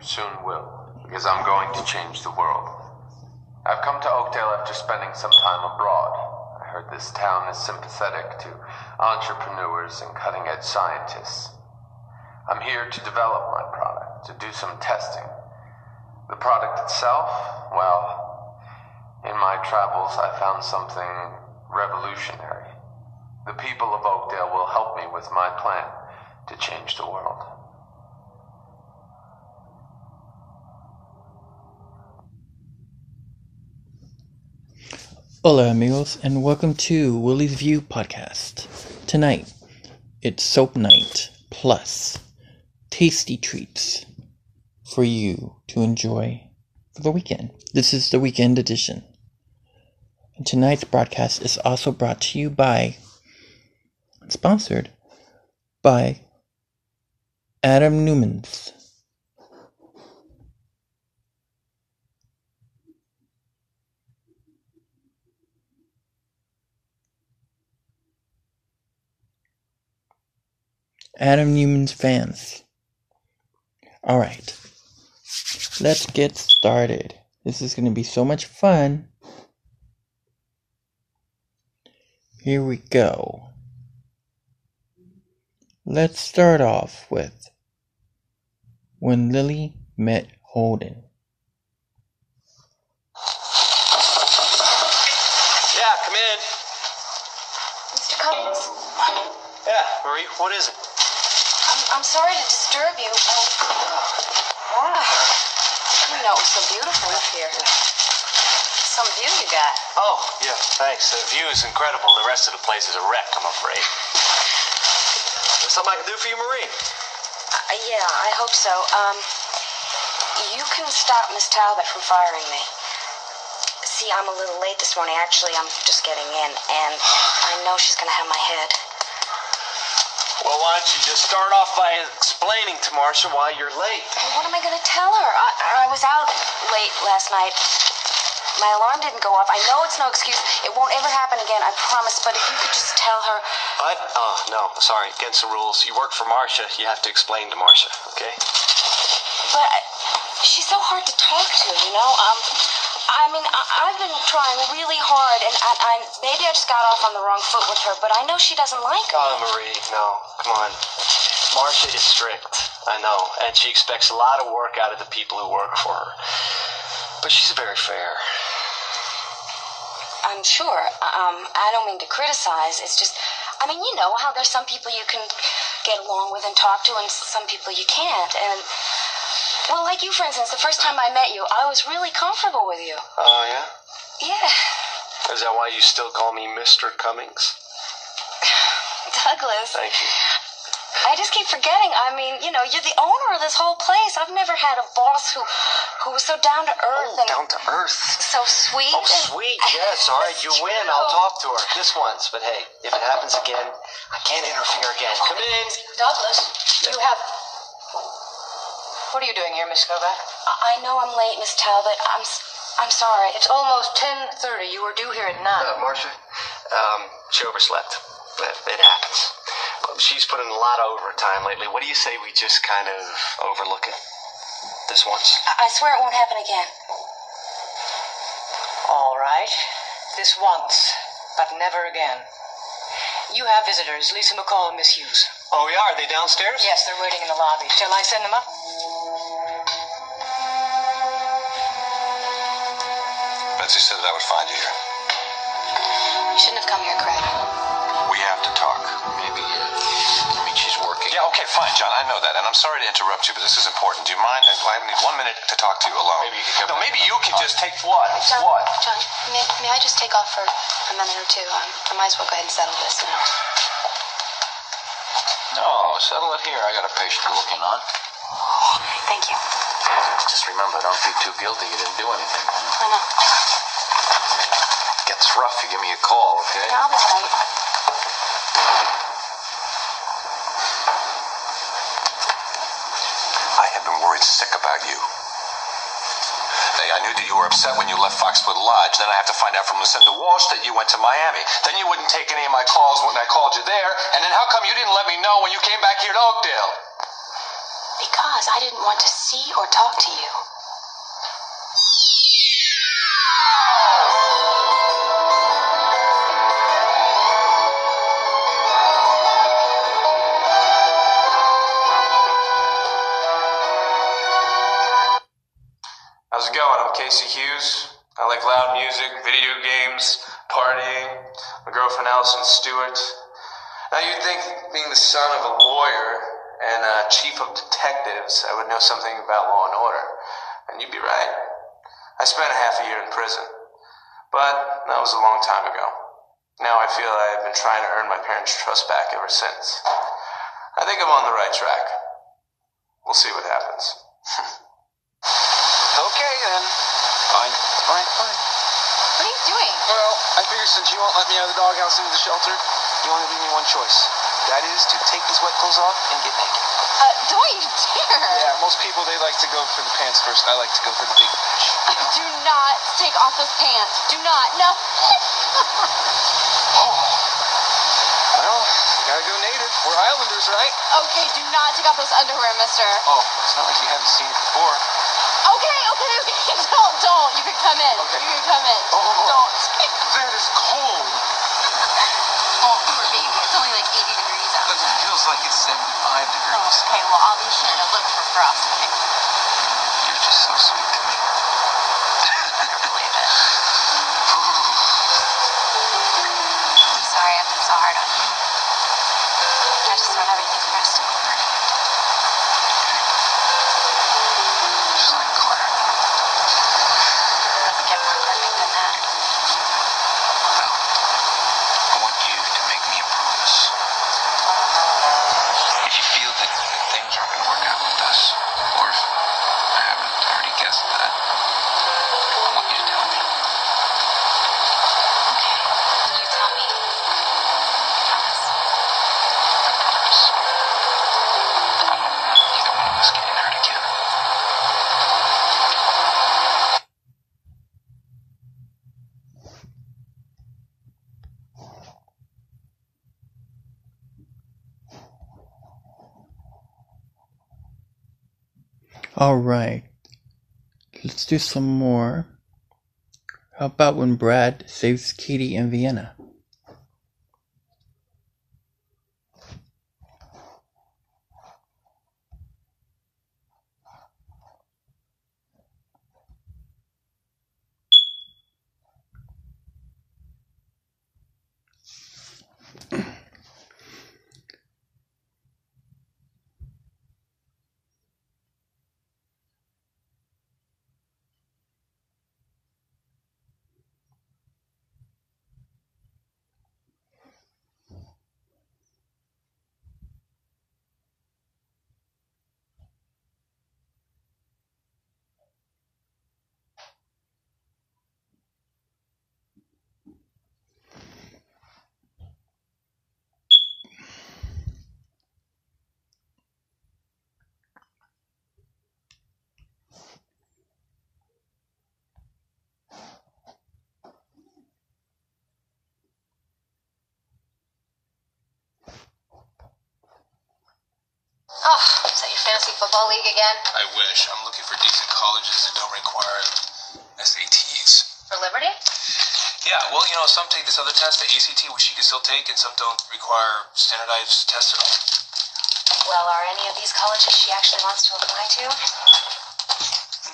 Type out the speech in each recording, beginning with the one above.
soon will, because I'm going to change the world. I've come to Oakdale after spending some time abroad. I heard this town is sympathetic to entrepreneurs and cutting edge scientists. I'm here to develop my product, to do some testing. The product itself, well, in my travels I found something revolutionary. The people of Oakdale will help me with my plan to change the world. Hola, amigos, and welcome to Willie's View podcast. Tonight, it's Soap Night plus tasty treats for you to enjoy for the weekend. This is the weekend edition. And tonight's broadcast is also brought to you by, sponsored by Adam Newman's. Adam Newman's fans. All right. Let's get started. This is going to be so much fun. Here we go. Let's start off with when Lily met Holden. Yeah, come in. Mr. Cummings, Yeah, Marie, what is it? I'm, sorry to disturb you. Oh, wow. You know it was so beautiful up here. Some view you got. Oh, yeah, thanks. The view is incredible. The rest of the place is a wreck, I'm afraid. There's something I can do for you, Marie. Uh, yeah, I hope so. Um, you can stop Miss Talbot from firing me. See, I'm a little late this morning. Actually, I'm just getting in, and I know she's gonna have my head. Well, why don't you just start off by explaining to Marcia why you're late? Well, what am I gonna tell her? I, I was out late last night. My alarm didn't go off. I know it's no excuse. It won't ever happen again, I promise. But if you could just tell her. What? Oh, no, sorry. Against the rules. You work for Marcia. You have to explain to Marcia, okay? But I, she's so hard to talk to, you know? Um, I mean, I, I've been trying really hard, and I, I maybe I just got off on the wrong foot with her, but I know she doesn't like me. Oh, Marie, no. Come on. Marcia is strict. I know. And she expects a lot of work out of the people who work for her. But she's very fair. I'm sure. Um, I don't mean to criticize. It's just, I mean, you know how there's some people you can get along with and talk to, and some people you can't. And, well, like you, for instance, the first time I met you, I was really comfortable with you. Oh, yeah? Yeah. Is that why you still call me Mr. Cummings? Douglas, Thank you. I just keep forgetting. I mean, you know, you're the owner of this whole place. I've never had a boss who, who was so down to earth Oh, and down to earth. so sweet. Oh, sweet. Yes, all right. You win. I'll talk to her. This once. But hey, if it happens again, I can't interfere again. Come in. Douglas, you have. What are you doing here, Miss Kovac? I I know I'm late, Miss Talbot. I'm, s- I'm sorry. It's almost 10.30. You were due here at 9. Uh, Marcia, um, she overslept. It, it happens. She's put in a lot of overtime lately. What do you say we just kind of overlook it this once? I I swear it won't happen again. All right. This once, but never again. You have visitors, Lisa McColl and Miss Hughes. Oh, we are. Are they downstairs? Yes, they're waiting in the lobby. Shall I send them up? Betsy said that I would find you here. You shouldn't have come here, Craig. We have to talk. Maybe, uh, I mean, she's working. Yeah, okay, fine, John. I know that. And I'm sorry to interrupt you, but this is important. Do you mind? I need one minute to talk to you alone. Maybe you could come No, maybe you can just take what? John, What? John, may, may I just take off for a minute or two? Um, I might as well go ahead and settle this now. No, settle it here. I got a patient to look in on. Thank you. Just remember, don't be too guilty. You didn't do anything. I know. Rough, you give me a call, okay? I'll be all right. I have been worried sick about you. Hey, I knew that you were upset when you left Foxwood Lodge. Then I have to find out from Lucinda Walsh that you went to Miami. Then you wouldn't take any of my calls when I called you there. And then how come you didn't let me know when you came back here to Oakdale? Because I didn't want to see or talk to you. It going? I'm Casey Hughes. I like loud music, video games, partying. My girlfriend Alison Stewart. Now you'd think, being the son of a lawyer and uh, chief of detectives, I would know something about law and order. And you'd be right. I spent a half a year in prison. But that was a long time ago. Now I feel I have been trying to earn my parents' trust back ever since. I think I'm on the right track. We'll see what happens. Okay, then. Fine, fine, fine. What are you doing? Well, I figured since you won't let me out of the doghouse into the shelter, you only leave me one choice. That is to take these wet clothes off and get naked. Uh, don't you dare! Yeah, most people, they like to go for the pants first. I like to go for the big fish. Do not take off those pants. Do not. No. Well, you gotta go native. We're islanders, right? okay, do not take off those underwear, mister. Oh, it's not like you haven't seen it before. Don't, don't. You can come in. Okay. You can come in. Oh, oh, oh. Don't. That is cold. Oh, poor baby. It's only like 80 degrees out. It feels like it's 75 degrees. Oh, okay, well, I'll be sure to look for frost. Alright. Let's do some more. How about when Brad saves Katie in Vienna? Oh, is that your fantasy I wish. I'm looking for decent colleges that don't require SATs. For Liberty? Yeah, well, you know, some take this other test, the ACT, which you can still take, and some don't require standardized tests at all. Well, are any of these colleges she actually wants to apply to?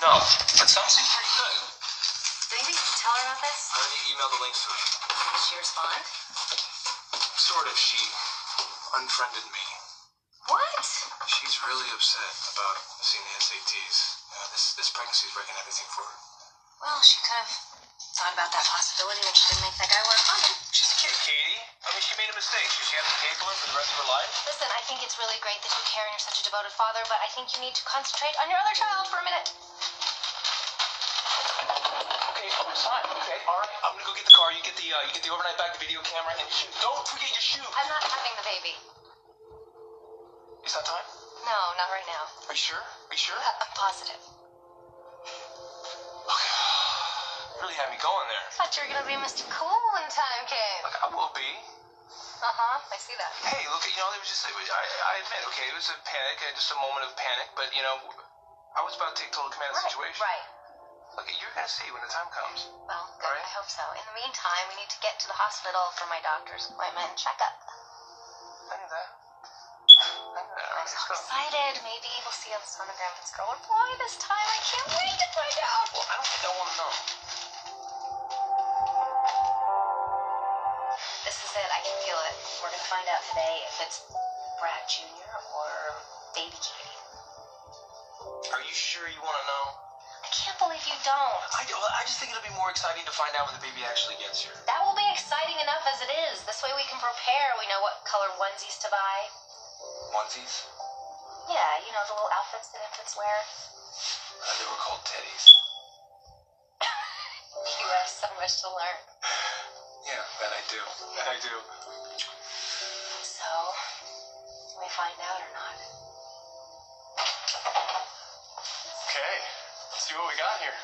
No, but some seem pretty good. Maybe you can tell her about this? I already emailed the links to her. Did she respond? Sort of. She unfriended me. What? She's really upset about seeing the SATs. Uh, this this pregnancy's wrecking everything for her. Well, she could have thought about that possibility when she didn't make that guy wear a condom. She's a kid, Katie. I mean, she made a mistake. Should she have to pay for it for the rest of her life? Listen, I think it's really great that you care and you're such a devoted father, but I think you need to concentrate on your other child for a minute. Okay, fine. Okay, all right. I'm gonna go get the car. You get the uh, you get the overnight bag, the video camera, and shoot. Don't forget your shoe. I'm not having the baby. Is that time? No, not right now. Are you sure? Are you sure? I- I'm positive. Okay. Really had me going there. I thought you were gonna be Mr. Cool when time came. Like I will be. Uh huh. I see that. Hey, look, you know, it was just, it was, I, I admit, okay, it was a panic, uh, just a moment of panic, but, you know, I was about to take total command of the situation. Right. Look, you're going to see when the time comes. Well, good. Right. I hope so. In the meantime, we need to get to the hospital for my doctor's appointment and checkup. I'm so excited. Maybe we'll see how the sonogram fits girl or boy this time. I can't wait to find out. Well, I don't think I want to know. This is it. I can feel it. We're gonna find out today if it's Brad Jr. or Baby Katie. Are you sure you want to know? I can't believe you don't. I, do- I just think it'll be more exciting to find out when the baby actually gets here. That will be exciting enough as it is. This way we can prepare. We know what color onesies to buy. Onesies? Yeah, you know, the little outfits that infants wear. Uh, they were called teddies. You have so much to learn. Yeah, that I do. That I do. So, can we find out or not? Okay, let's see what we got here.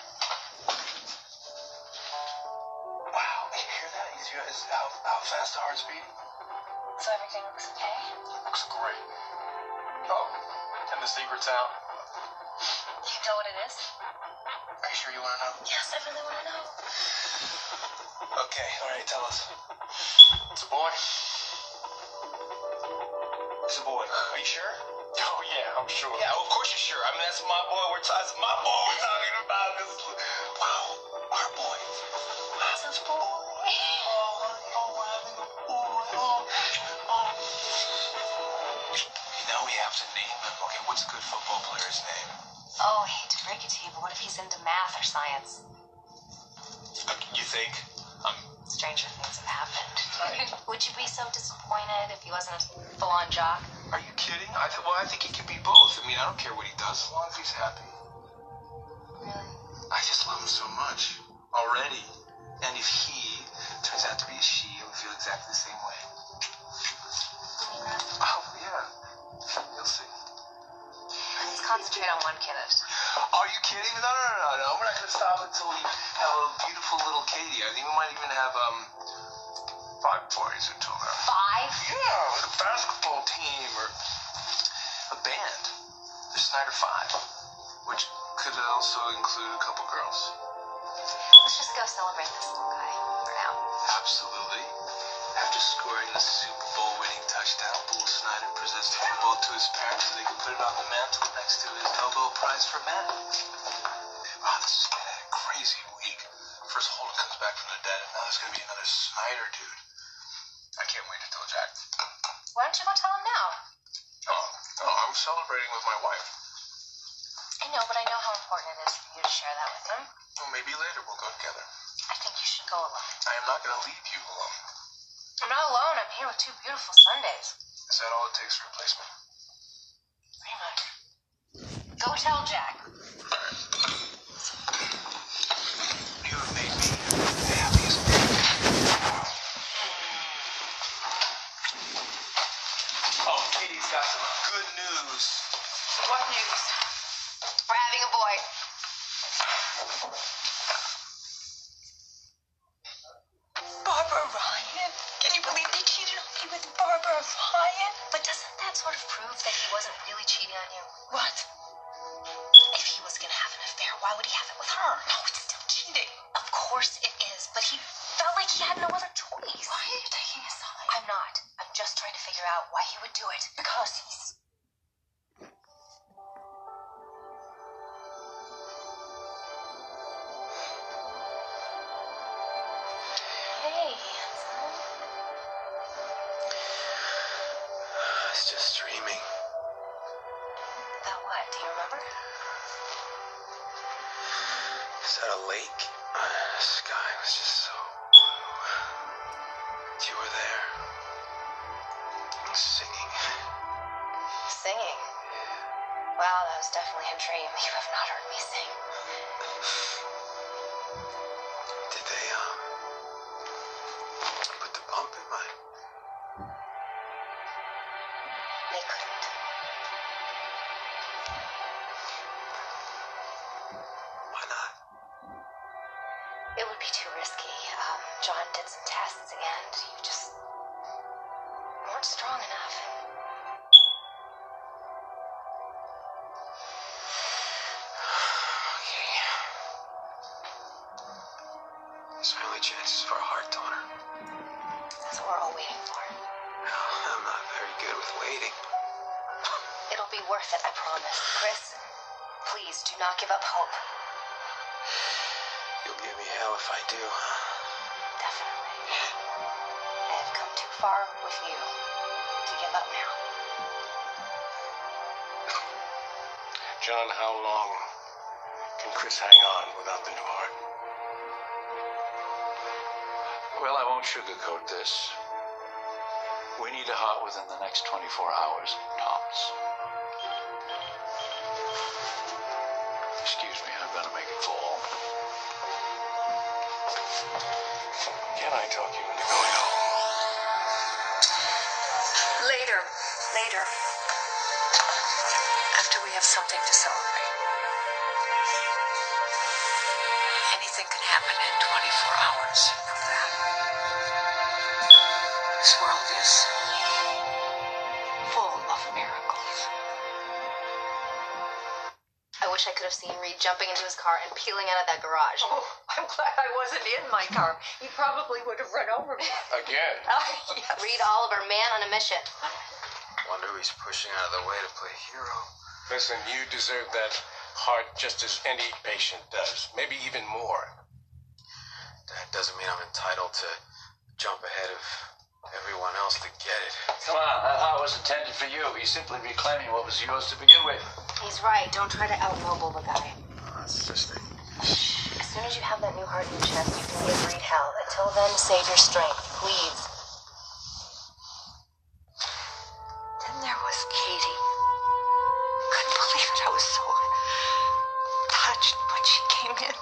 Wow, you hear that? You hear how, how fast the heart's beating? So everything looks okay? Looks great. Oh, and the secret's out. You know what it is? Are you sure you want to know? Yes, I really want to know. Okay, all right, tell us. It's a boy. It's a boy. Are you sure? Oh yeah, I'm sure. Yeah, of course you're sure. I mean, that's my boy. We're t- that's my boy we're talking about. 'cause- football player's name? Oh, I hate to break it to you, but what if he's into math or science? You think? Um, Stranger things have happened. Would you be so disappointed if he wasn't a full-on jock? are you kidding? I th- well, I think he can be both. I mean, I don't care what he does as long as he's happy. Really? I just love him so much already. And if he turns out to be a she, I'll feel exactly the same way. Let's concentrate on one kid at a time. Are you kidding? No, no, no, no, no. We're not going to stop until we have a beautiful little Katie. I think we might even have, um, five boys until then. Five? Yeah, like a basketball team or a band. The Snyder Five, which could also include a couple girls. Let's just go celebrate this little guy for now. Absolutely. After scoring the Super Bowl winning touchdown, Bull Snyder presents the football to his parents so they can put it on the mantle next to his Nobel Prize for Math. Son. I was just dreaming. About what? Do you remember? Is that a lake? The sky was just so blue. You were there. Singing. Singing. Yeah. Wow, that was definitely a dream. You have not heard me sing. John did some tests and you just. weren't strong enough. Okay. There's my only chances for a heart donor. That's what we're all waiting for. No, I'm not very good with waiting. It'll be worth it, I promise. Chris, please do not give up hope. You'll give me hell if I do. Definitely. Far with you to give up now. John, how long can Chris hang on without the new heart? Well, I won't sugarcoat this. We need a heart within the next 24 hours, tops. Excuse me, I'm gonna make it fall. Can I talk you into going home? Later. After we have something to celebrate. Anything can happen in 24 hours. You know that. This world is full of miracles. I wish I could have seen Reid jumping into his car and peeling out of that garage. Oh, I'm glad I wasn't in my car. He probably would have run over me. Again? Oh, yes. Reid Oliver, man on a mission. Wonder he's pushing out of the way to play hero. Listen, you deserve that heart just as any patient does. Maybe even more. That doesn't mean I'm entitled to jump ahead of everyone else to get it. Come on, that heart was intended for you. He's simply reclaiming what was yours to begin with. He's right. Don't try to outnoble the guy. Uh, oh, that's just thing. As soon as you have that new heart in your chest, you can give Reid hell. Until then, save your strength, please. Was Katie. Couldn't believe it. I was so touched when she came in.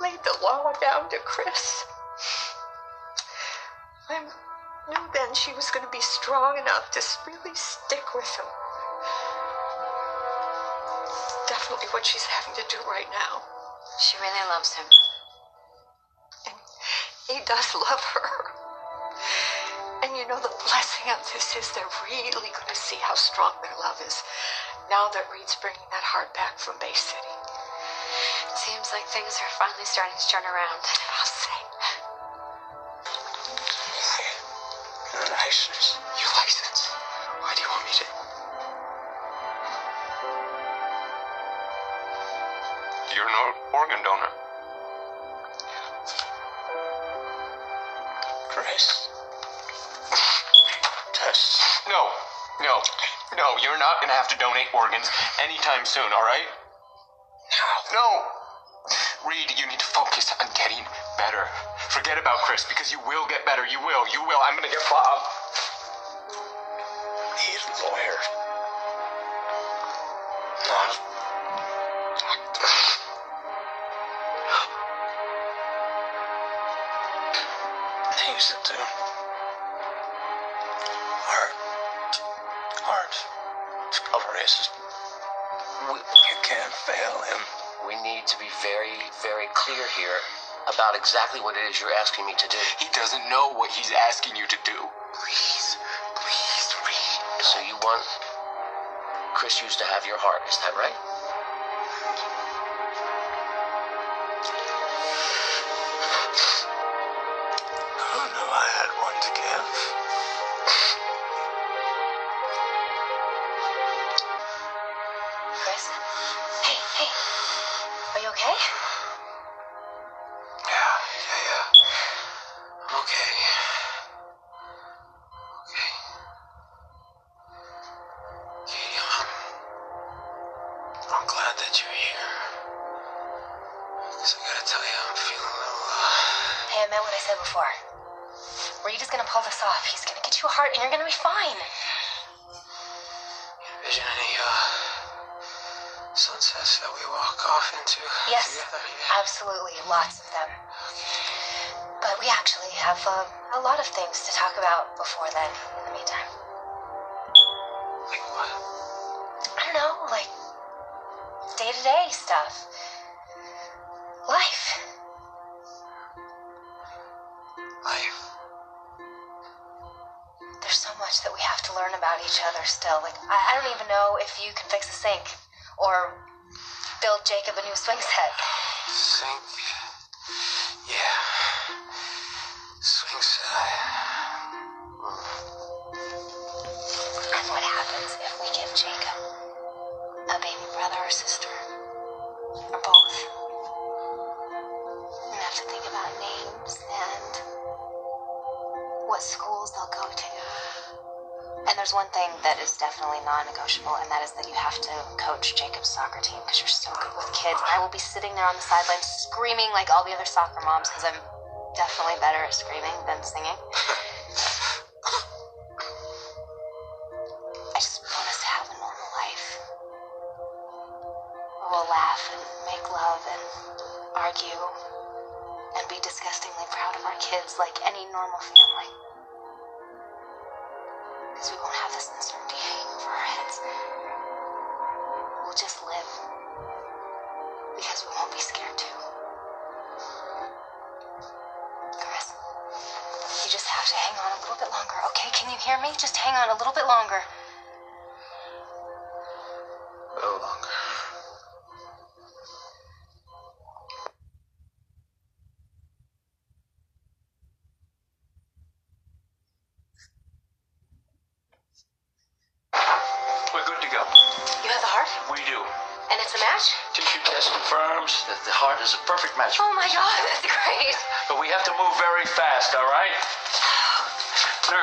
Laid the law down to Chris. I knew then she was going to be strong enough to really stick with him. Definitely what she's having to do right now. She really loves him. And he does love her. And you know, the blessing of this is they're really going to see how strong their love is now that Reid's bringing that heart back from Bay City. Seems like things are finally starting to turn around. I'll say. Your license. Your license? Why do you want me to? You're an organ donor. You're gonna have to donate organs anytime soon, alright? No. No. Reid, you need to focus on getting better. Forget about Chris because you will get better. You will. You will. I'm gonna get Bob. Need a lawyer. Clear here about exactly what it is you're asking me to do. He doesn't know what he's asking you to do. Please, please, Reid. So you want Chris used to have your heart, is that right? Who knew I had one to give? Is gonna pull this off. He's gonna get you a heart and you're gonna be fine. envision any, uh, sunsets that we walk off into Yes, together? Yeah. absolutely. Lots of them. But we actually have uh, a lot of things to talk about before then, in the meantime. Like what? I don't know, like day to day stuff. About each other still. Like, I, I don't even know if you can fix a sink or build Jacob a new swing set. Sink. Yeah. Swing set. And what happens if we give Jacob a baby brother or sister? Or both? We have to think about names and what schools there's one thing that is definitely non-negotiable, and that is that you have to coach Jacob's soccer team because you're so good with kids. I will be sitting there on the sidelines screaming like all the other soccer moms because I'm definitely better at screaming than singing. I just want us to have a normal life. We'll laugh and make love and argue and be disgustingly proud of our kids like any normal family. Hear me? Just hang on a little bit longer.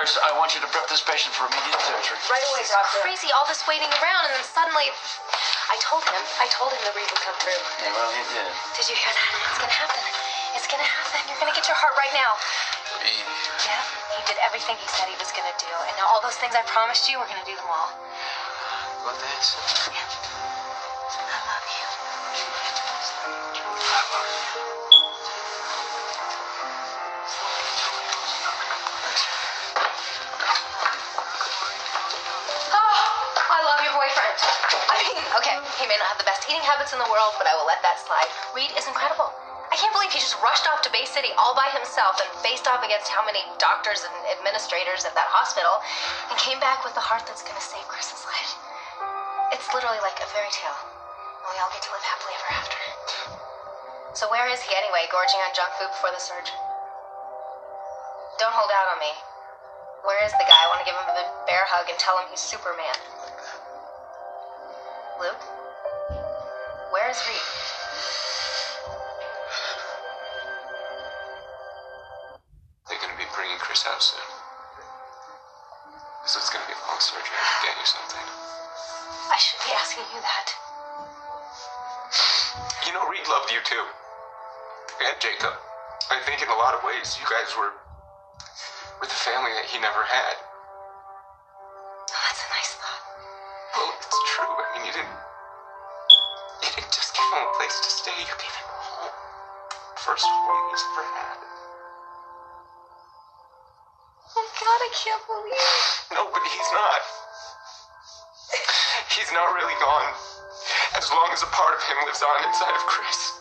Nurse, I want you to prep this patient for immediate surgery. Right away, doctor. Crazy, all this waiting around, and then suddenly. I told him, I told him the read would come through. Yeah, well, you did. Did you hear that? It's gonna happen. It's gonna happen. You're gonna get your heart right now. Yeah, he did everything he said he was gonna do. And now all those things I promised you, we're gonna do them all. Well, thanks. Yeah. He may not have the best eating habits in the world, but I will let that slide. Reid is incredible. I can't believe he just rushed off to Bay City all by himself and faced off against how many doctors and administrators at that hospital and came back with the heart that's going to save Chris's life. It's literally like a fairy tale. And we all get to live happily ever after. So where is he anyway, gorging on junk food before the surge? Don't hold out on me. Where is the guy? I want to give him a bear hug and tell him he's Superman. Luke? Where is Reid? They're gonna be bringing Chris out soon. So it's gonna be a long surgery. Can get you something. I should be asking you that. You know, Reid loved you too. And Jacob. I think in a lot of ways you guys were were the family that he never had. You didn't him a place to stay. You gave him a home. First home he's ever had. Oh God, I can't believe it. No, but he's not. He's not really gone. As long as a part of him lives on inside of Chris.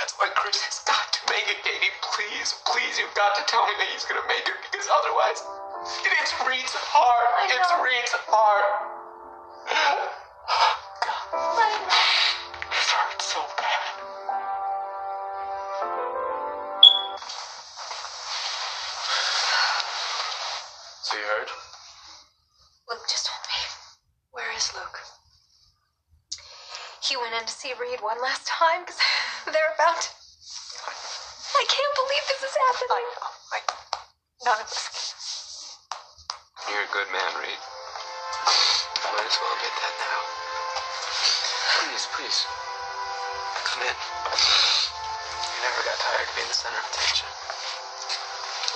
That's why Chris has got to make it, Katie. Please, please, you've got to tell me that he's gonna make it because otherwise, it's Reid's heart. It's. Reid's heart. One last time because they're about to. I can't believe this is happening. I, know. I... None of us can. You're a good man, Reid. Might as well admit that now. Please, please. Come in. You never got tired of being the center of attention.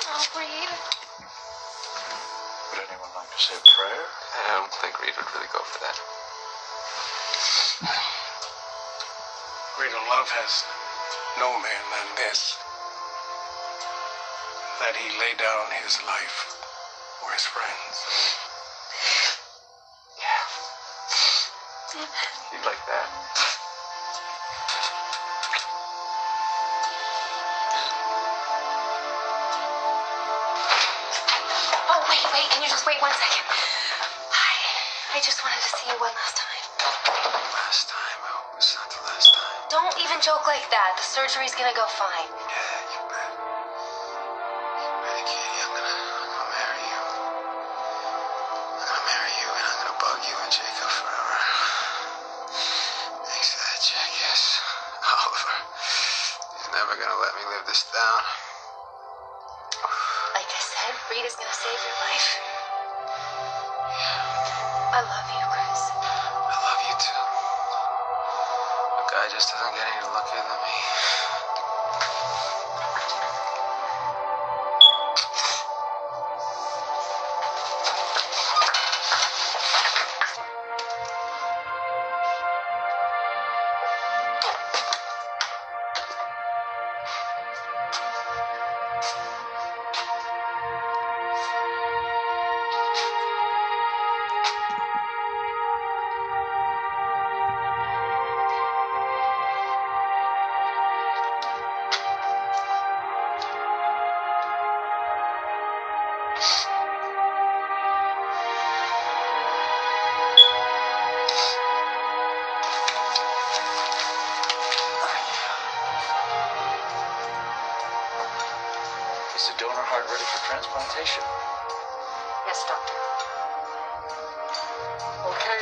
Oh, Reid. Would anyone like to say a prayer? I don't think Reid would really go for that. Greater love has no man than this that he lay down his life for his friends. Yeah. You'd like that. Oh, wait, wait. Can you just wait one second? Hi. I just wanted to see you one last time. Even joke like that. The surgery's gonna go fine. Yeah, you bet. You bet, Katie. I'm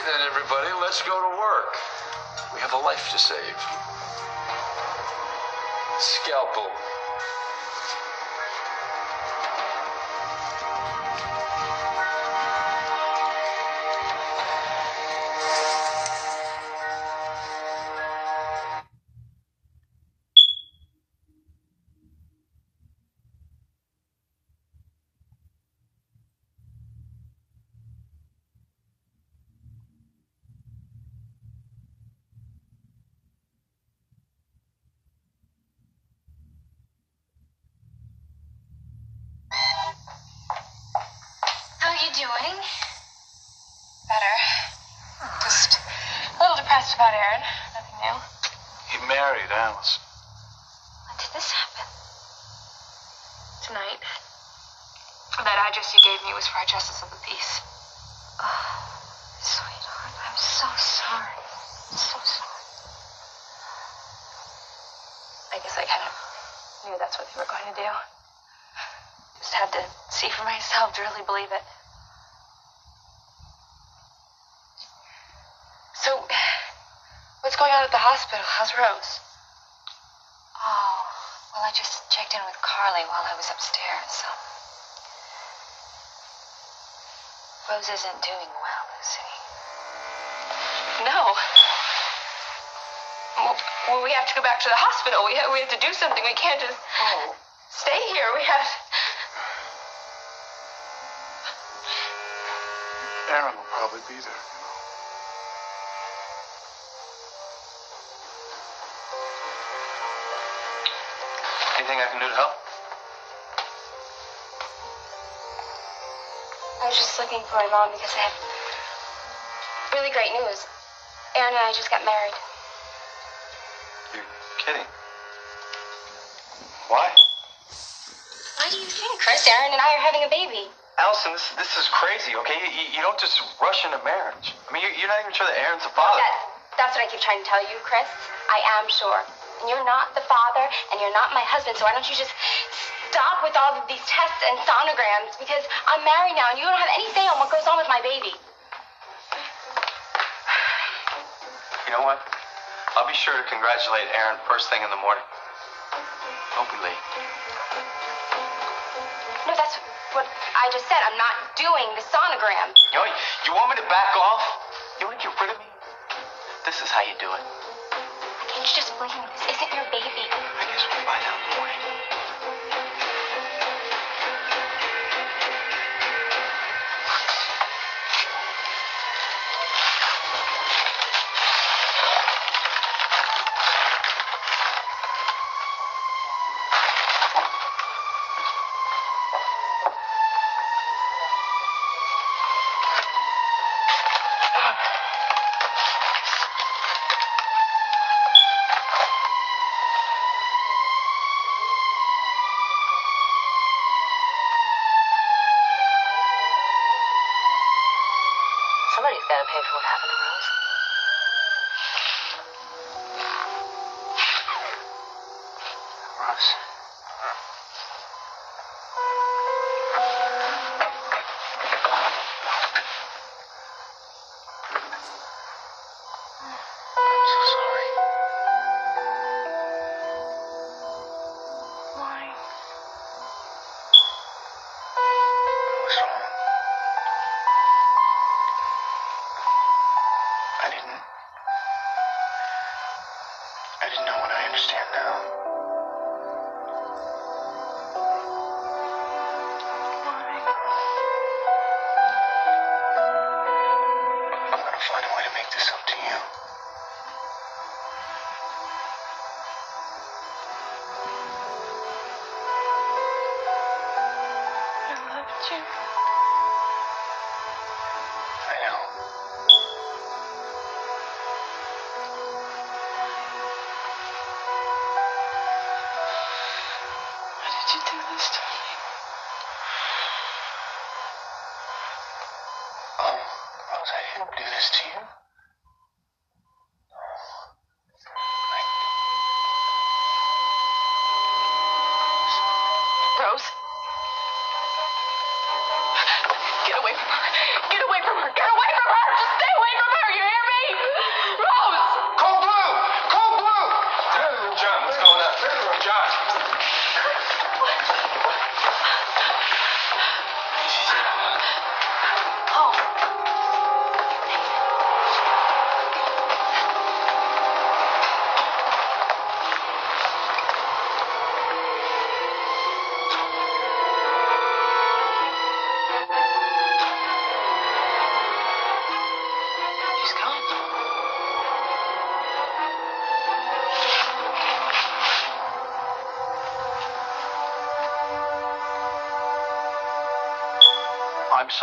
then, everybody, let's go to work. We have a life to save. Scalpel. On at the? How's Rose? Oh, well, I just checked in with Carly while I was upstairs, so. Rose isn't doing well, Lucy. No. Well, well, we have to go back to the hospital. We have, we have to do something. We can't just Oh. stay here. We have. Aaron will probably be there. Anything I can do to help? I was just looking for my mom because I have really great news. Aaron and I just got married. You're kidding. Why? Why do you think, Chris? Aaron and I are having a baby. Alison, this, this is crazy, okay? You, you don't just rush into marriage. I mean, you're, you're not even sure that Aaron's the father. That, that's what I keep trying to tell you, Chris. I am sure. And you're not the father, and you're not my husband, so why don't you just stop with all of these tests and sonograms? Because I'm married now, and you don't have any say on what goes on with my baby. You know what? I'll be sure to congratulate Aaron first thing in the morning. Don't be late. No, that's what I just said. I'm not doing the sonogram. You know, you want me to back off? You want to get rid of me? This is how you do it. Can't just me? This isn't your baby.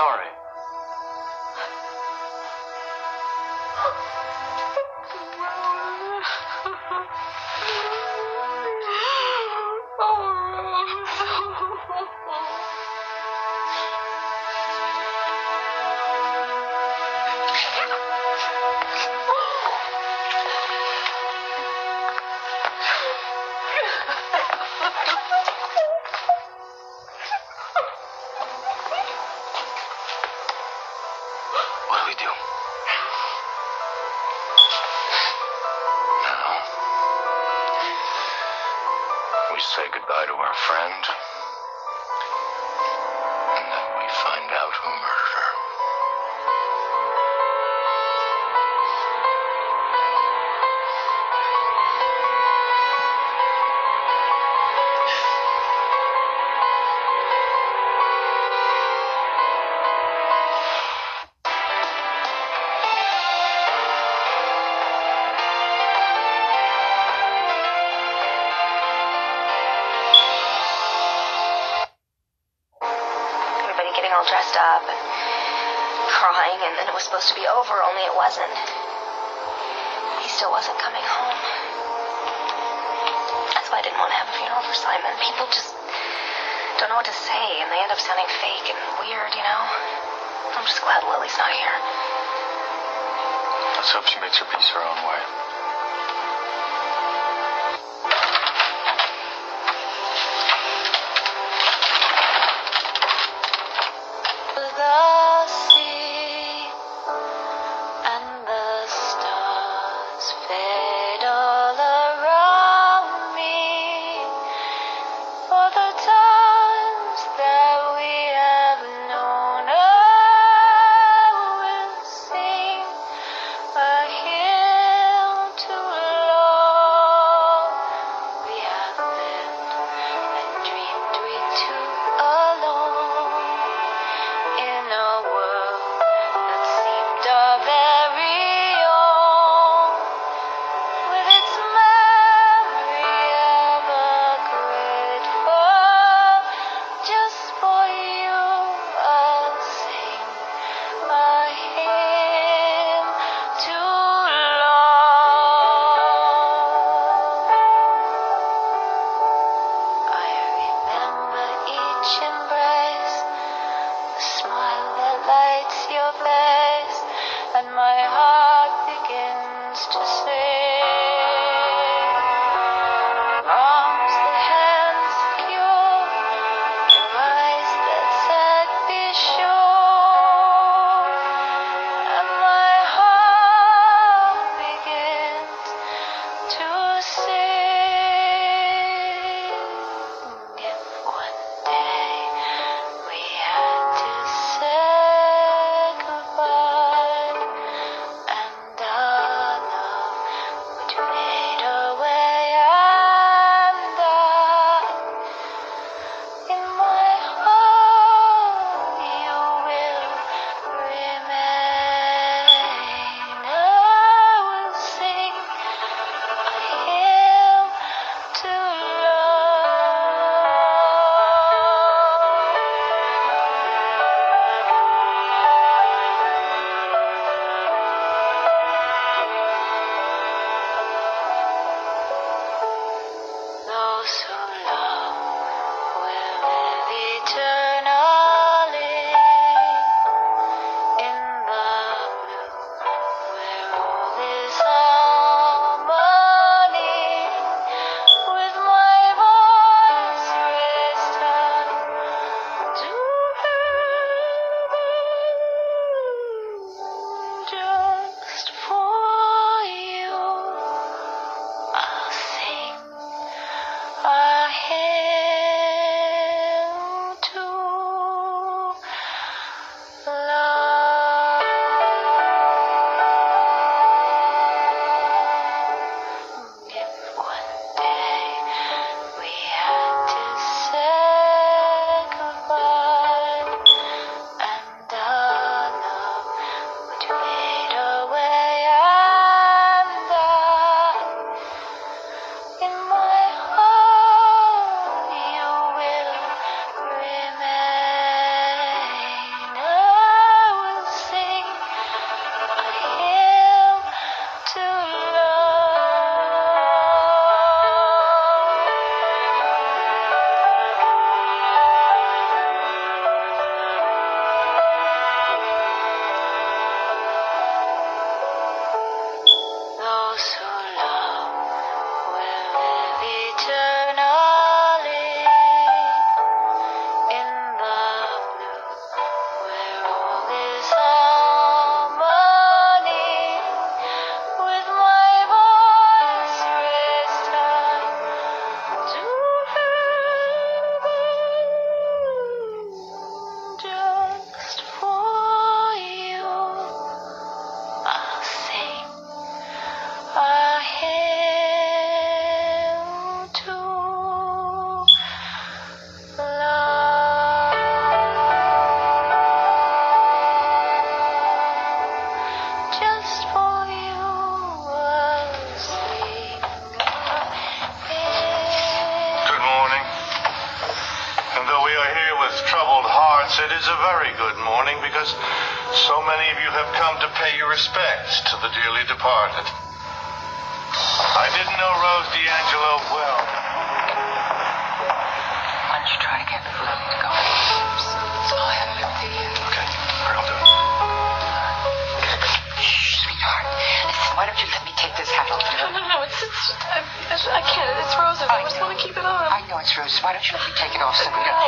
sorry. why I didn't want to have a funeral for Simon. People just don't know what to say, and they end up sounding fake and weird, you know? I'm just glad Lily's not here. Let's hope she makes her peace her own way.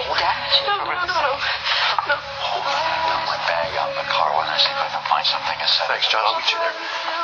Hold that. No, no, no, no. no. Hold that. Don't my bag out in the car with I see if I can find something. Thanks, John. I'll meet you there.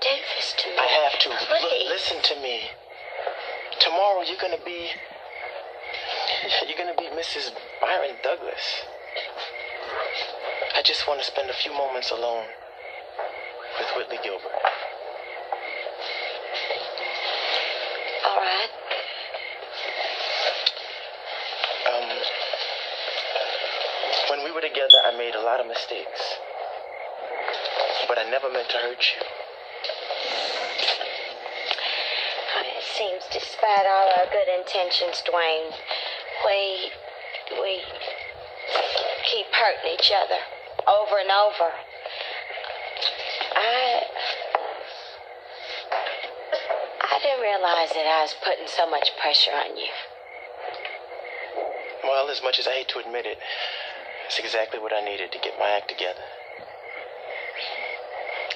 Do this to me. I have to. L- listen to me. Tomorrow you're gonna be. You're gonna be Mrs. Byron Douglas. I just want to spend a few moments alone with Whitley Gilbert. All right. Um, when we were together, I made a lot of mistakes, but I never meant to hurt you. It seems, despite all our good intentions, Dwayne, we we keep hurting each other over and over. I I didn't realize that I was putting so much pressure on you. Well, as much as I hate to admit it, it's exactly what I needed to get my act together.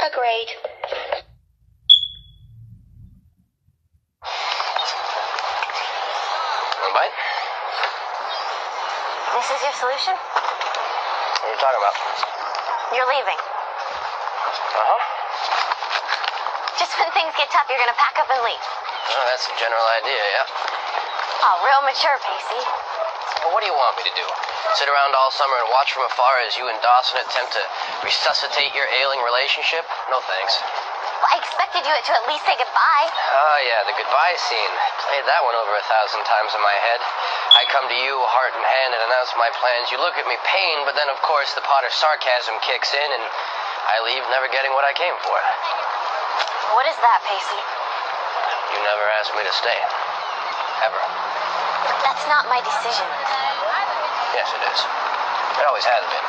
Agreed. One bite? This is your solution? What are you talking about? You're leaving. Uh-huh. Just when things get tough, you're gonna pack up and leave. Oh, that's the general idea, yeah. Oh, real mature, Pacey. Well, what do you want me to do? Sit around all summer and watch from afar as you and Dawson attempt to resuscitate your ailing relationship? No thanks. Well, I expected you to at least say goodbye. Oh, yeah, the goodbye scene. Played that one over a thousand times in my head. Come to you, heart in hand, and announce my plans. You look at me pained, but then, of course, the pot of sarcasm kicks in, and I leave never getting what I came for. What is that, Pacey? You never asked me to stay. Ever. That's not my decision. Yes, it is. It always has been.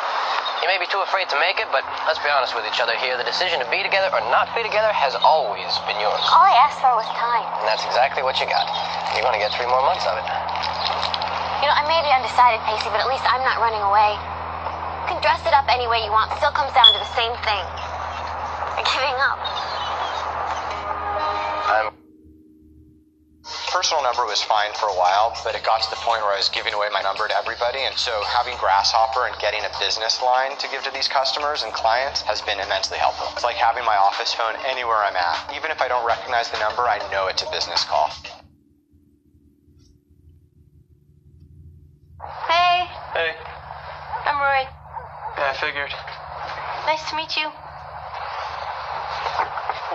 You may be too afraid to make it, but let's be honest with each other here. The decision to be together or not be together has always been yours. All I asked for was time. And that's exactly what you got. You're going to get three more months of it. You know, I may be undecided, Pacey, but at least I'm not running away. You can dress it up any way you want. Still comes down to the same thing. You're giving up. I'm. Personal number was fine for a while, but it got to the point where I was giving away my number to everybody. And so having Grasshopper and getting a business line to give to these customers and clients has been immensely helpful. It's like having my office phone anywhere I'm at. Even if I don't recognize the number, I know it's a business call. Hey, Hey, I'm Roy. Yeah, I figured. Nice to meet you.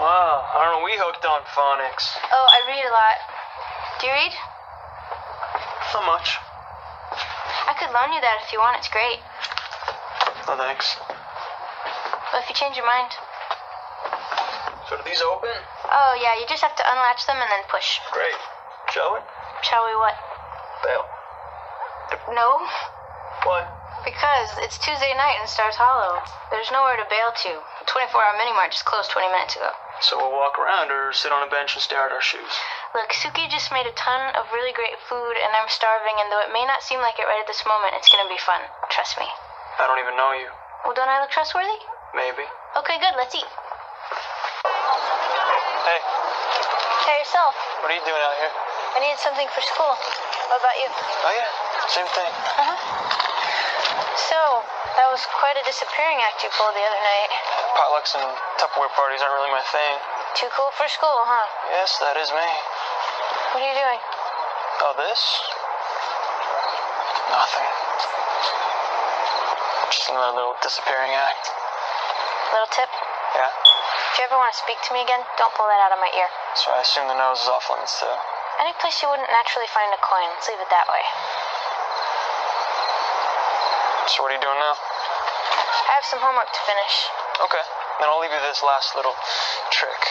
Wow, aren't we hooked on phonics? Oh, I read a lot. Do you read? Not much. I could loan you that if you want. It's great. No thanks. But if you change your mind. So do these open? Oh, yeah, you just have to unlatch them and then push. Great. Shall we? Shall we what? Bail. No, Why? Because it's Tuesday night in Stars Hollow. There's nowhere to bail to. The 24 hour mini mart just closed 20 minutes ago. So we'll walk around or sit on a bench and stare at our shoes. Look, Sookie just made a ton of really great food, and I'm starving, and though it may not seem like it right at this moment, it's gonna be fun. Trust me. I don't even know you. Well, don't I look trustworthy? Maybe. Okay, good, let's eat. Hey, Yourself. what are you doing out here? I needed something for school. What about you? Oh, yeah. Same thing. Uh-huh. So, that was quite a disappearing act you pulled the other night. Potlucks and Tupperware parties aren't really my thing. Too cool for school, huh? Yes, that is me. What are you doing? Oh, this? Nothing. Just another little disappearing act. Little tip? Yeah. If you ever want to speak to me again, don't pull that out of my ear. So I assume the nose is off limits too. Any place you wouldn't naturally find a coin, let's leave it that way. So what are you doing now? I have some homework to finish. Okay. Then I'll leave you this last little trick.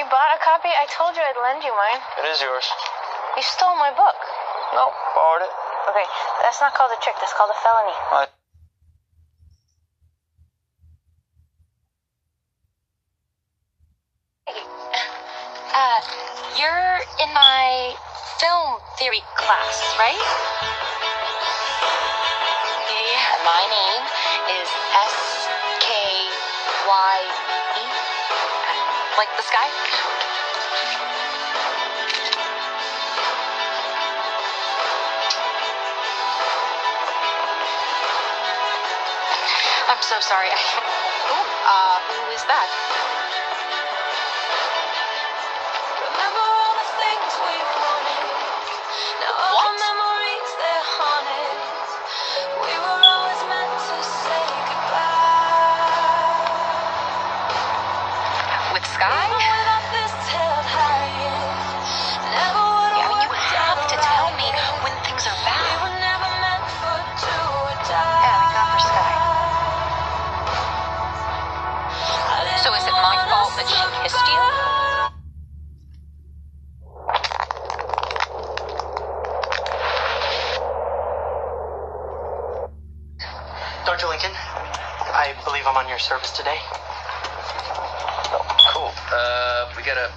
You bought a copy? I told you I'd lend you mine. It is yours. You stole my book. No, borrowed it. Okay, that's not called a trick, that's called a felony. I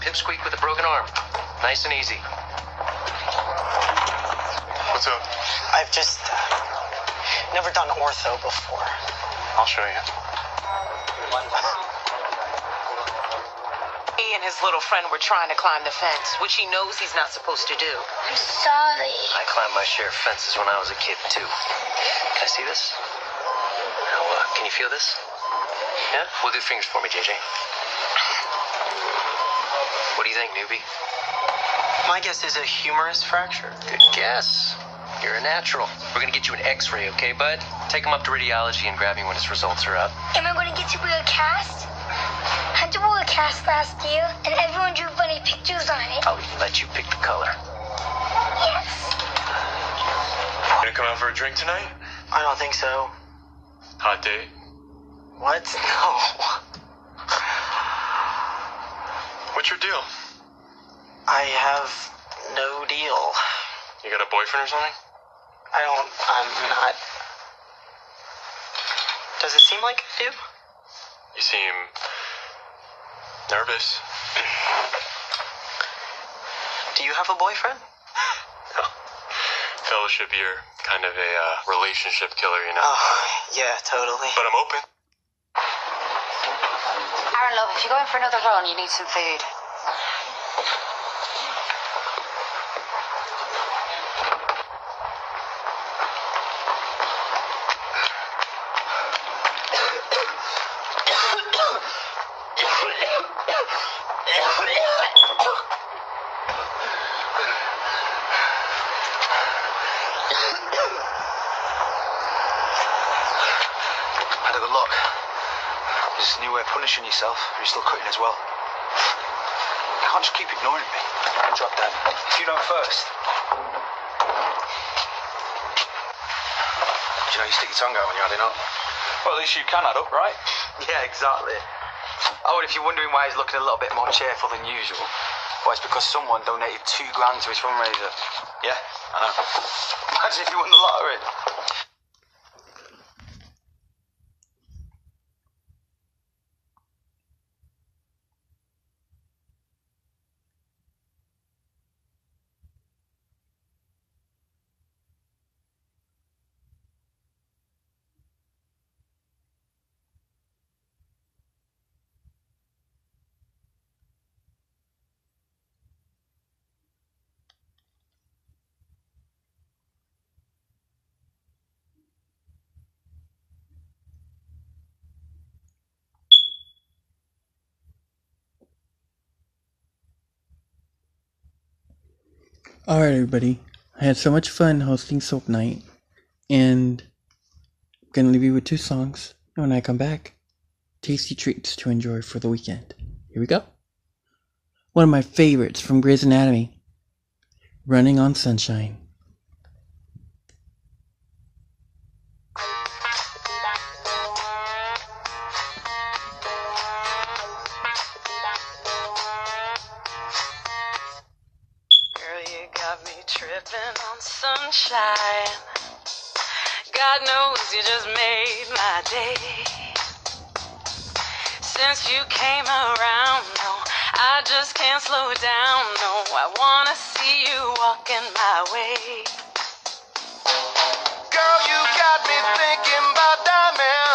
pipsqueak with a broken arm. Nice and easy. What's up? I've just uh, never done ortho before. I'll show you. He and his little friend were trying to climb the fence, which he knows he's not supposed to do. I'm sorry. I climbed my share of fences when I was a kid, too. Can I see this? Now, uh, can you feel this? Yeah? Well, do fingers for me, JJ. What do you think, newbie? My guess is a humerus fracture. Good guess. You're a natural. We're gonna get you an X-ray, okay, bud? Take him up to radiology and grab me when his results are up. Am I going to get to wear a cast? I had to wear a cast last year, and everyone drew funny pictures on it. I'll let you pick the color. Yes. Gonna come out for a drink tonight? I don't think so. Hot date? What? No. What's your deal? I have no deal. You got a boyfriend or something? I don't. I'm not. Does it seem like I do? You seem nervous. Do you have a boyfriend? No. Fellowship, you're kind of a uh, relationship killer, you know. Oh, yeah, totally. But I'm open. Aaron, love, if you're going for another run, you need some food. Had a good look. This is a new way of punishing yourself. You're still cutting as well. You can't just keep ignoring me. Drop that. You know first. Do you know you stick your tongue out when you're adding up? Well, at least you can add up, right? Yeah, exactly. Oh, and if you're wondering why he's looking a little bit more cheerful than usual, well, it's because someone donated two grand to his fundraiser. Yeah, I know. Imagine if you won the lottery. Alright, everybody. I had so much fun hosting Soap Night, and I'm gonna leave you with two songs. And when I come back, tasty treats to enjoy for the weekend. Here we go. One of my favorites from Grey's Anatomy Running on Sunshine. Knows you just made my day. Since you came around, no, I just can't can't slow down. No, I wanna see you walking my way. Girl, you got me thinking about diamonds.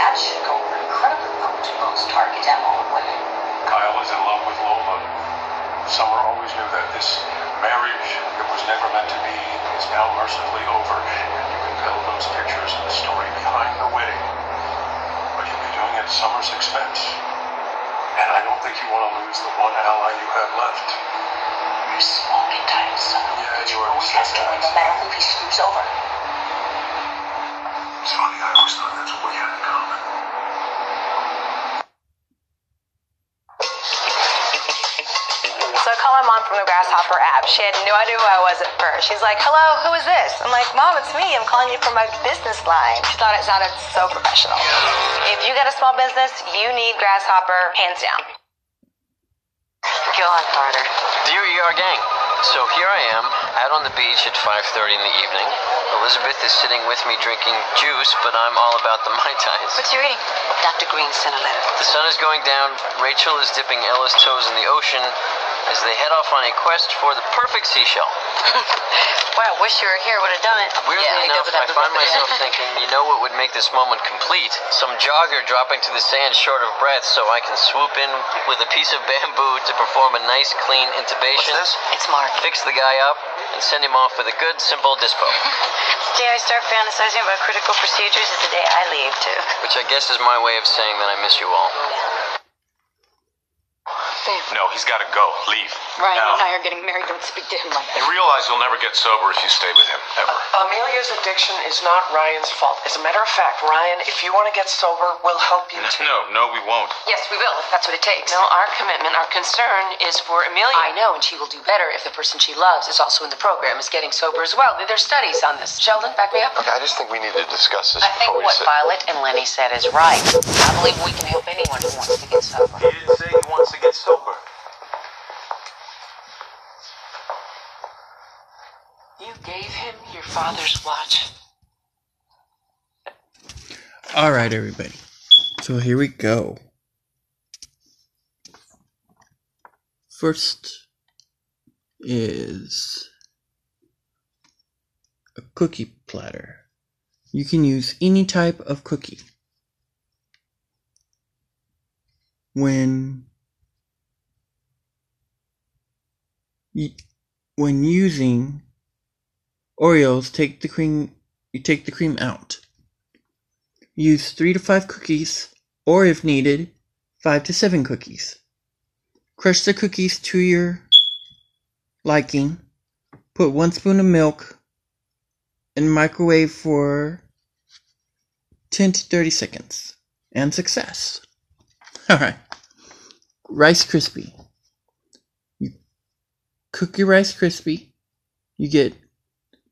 That should go over incredibly well to most target demo women. Kyle is in love with Lola. Summer always knew that this marriage that was never meant to be is now mercifully over. And you can build those pictures and the story behind the wedding. But you'll be doing it at Summer's expense. And I don't think you want to lose the one ally you have left. You're a small entitled son of a Yeah, you are always has to win no matter who he screws over. It's funny, I always thought that's what we had in common. She had no idea who I was at first. She's like, hello, who is this? I'm like, Mom, it's me. I'm calling you from my business line. She thought it sounded so professional. If you got a small business, you need Grasshopper, hands down. Go on, Carter. Dear ER gang, so here I am, out on the beach at 5.30 in the evening. Elizabeth is sitting with me drinking juice, but I'm all about the Mai Tais. What's your eating? Dr. Green sent a letter. The sun is going down. Rachel is dipping Ella's toes in the ocean as they head off on a quest for the perfect seashell. Wow, wish you were here, would have done it. Weirdly enough, I find myself thinking, you know what would make this moment complete? Some jogger dropping to the sand short of breath so I can swoop in with a piece of bamboo to perform a nice, clean intubation. What's this? It's Mark. Fix the guy up and send him off with a good, simple dispo. The day I start fantasizing about critical procedures is the day I leave, too. Which I guess is my way of saying that I miss you all. No, he's got to go. Leave. Ryan, now. and I are getting married. Don't speak to him like that. You realize you'll never get sober if you stay with him, ever. Amelia's addiction is not Ryan's fault. As a matter of fact, Ryan, if you want to get sober, we'll help you too. No, no, we won't. Yes, we will, if that's what it takes. No, our commitment, our concern is for Amelia. I know, and she will do better if the person she loves is also in the program, is getting sober as well. There's studies on this. Sheldon, back me up. Okay, I just think we need to discuss this I think we what sit. Violet and Lenny said is right. I believe we can help anyone who wants to get sober. Wants to get sober. You gave him your father's watch. All right, everybody. So here we go. First is a cookie platter. You can use any type of cookie. When when using Oreos, take the cream you take the cream out. Use 3 to 5 cookies or if needed, 5 to 7 cookies. Crush the cookies to your liking. Put 1 spoon of milk and microwave for 10 to 30 seconds. And success. Alright. Rice Krispie. You cook your Rice Krispie. You get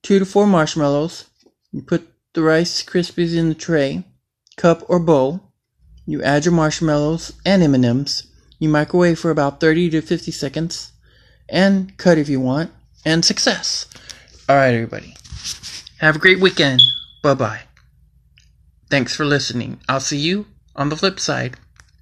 2 to 4 marshmallows. You put the Rice Krispies in the tray, cup, or bowl. You add your marshmallows and M&Ms. You microwave for about 30 to 50 seconds. And cut if you want. And success. Alright, everybody. Have a great weekend. Bye bye. Thanks for listening. I'll see you on the flip side.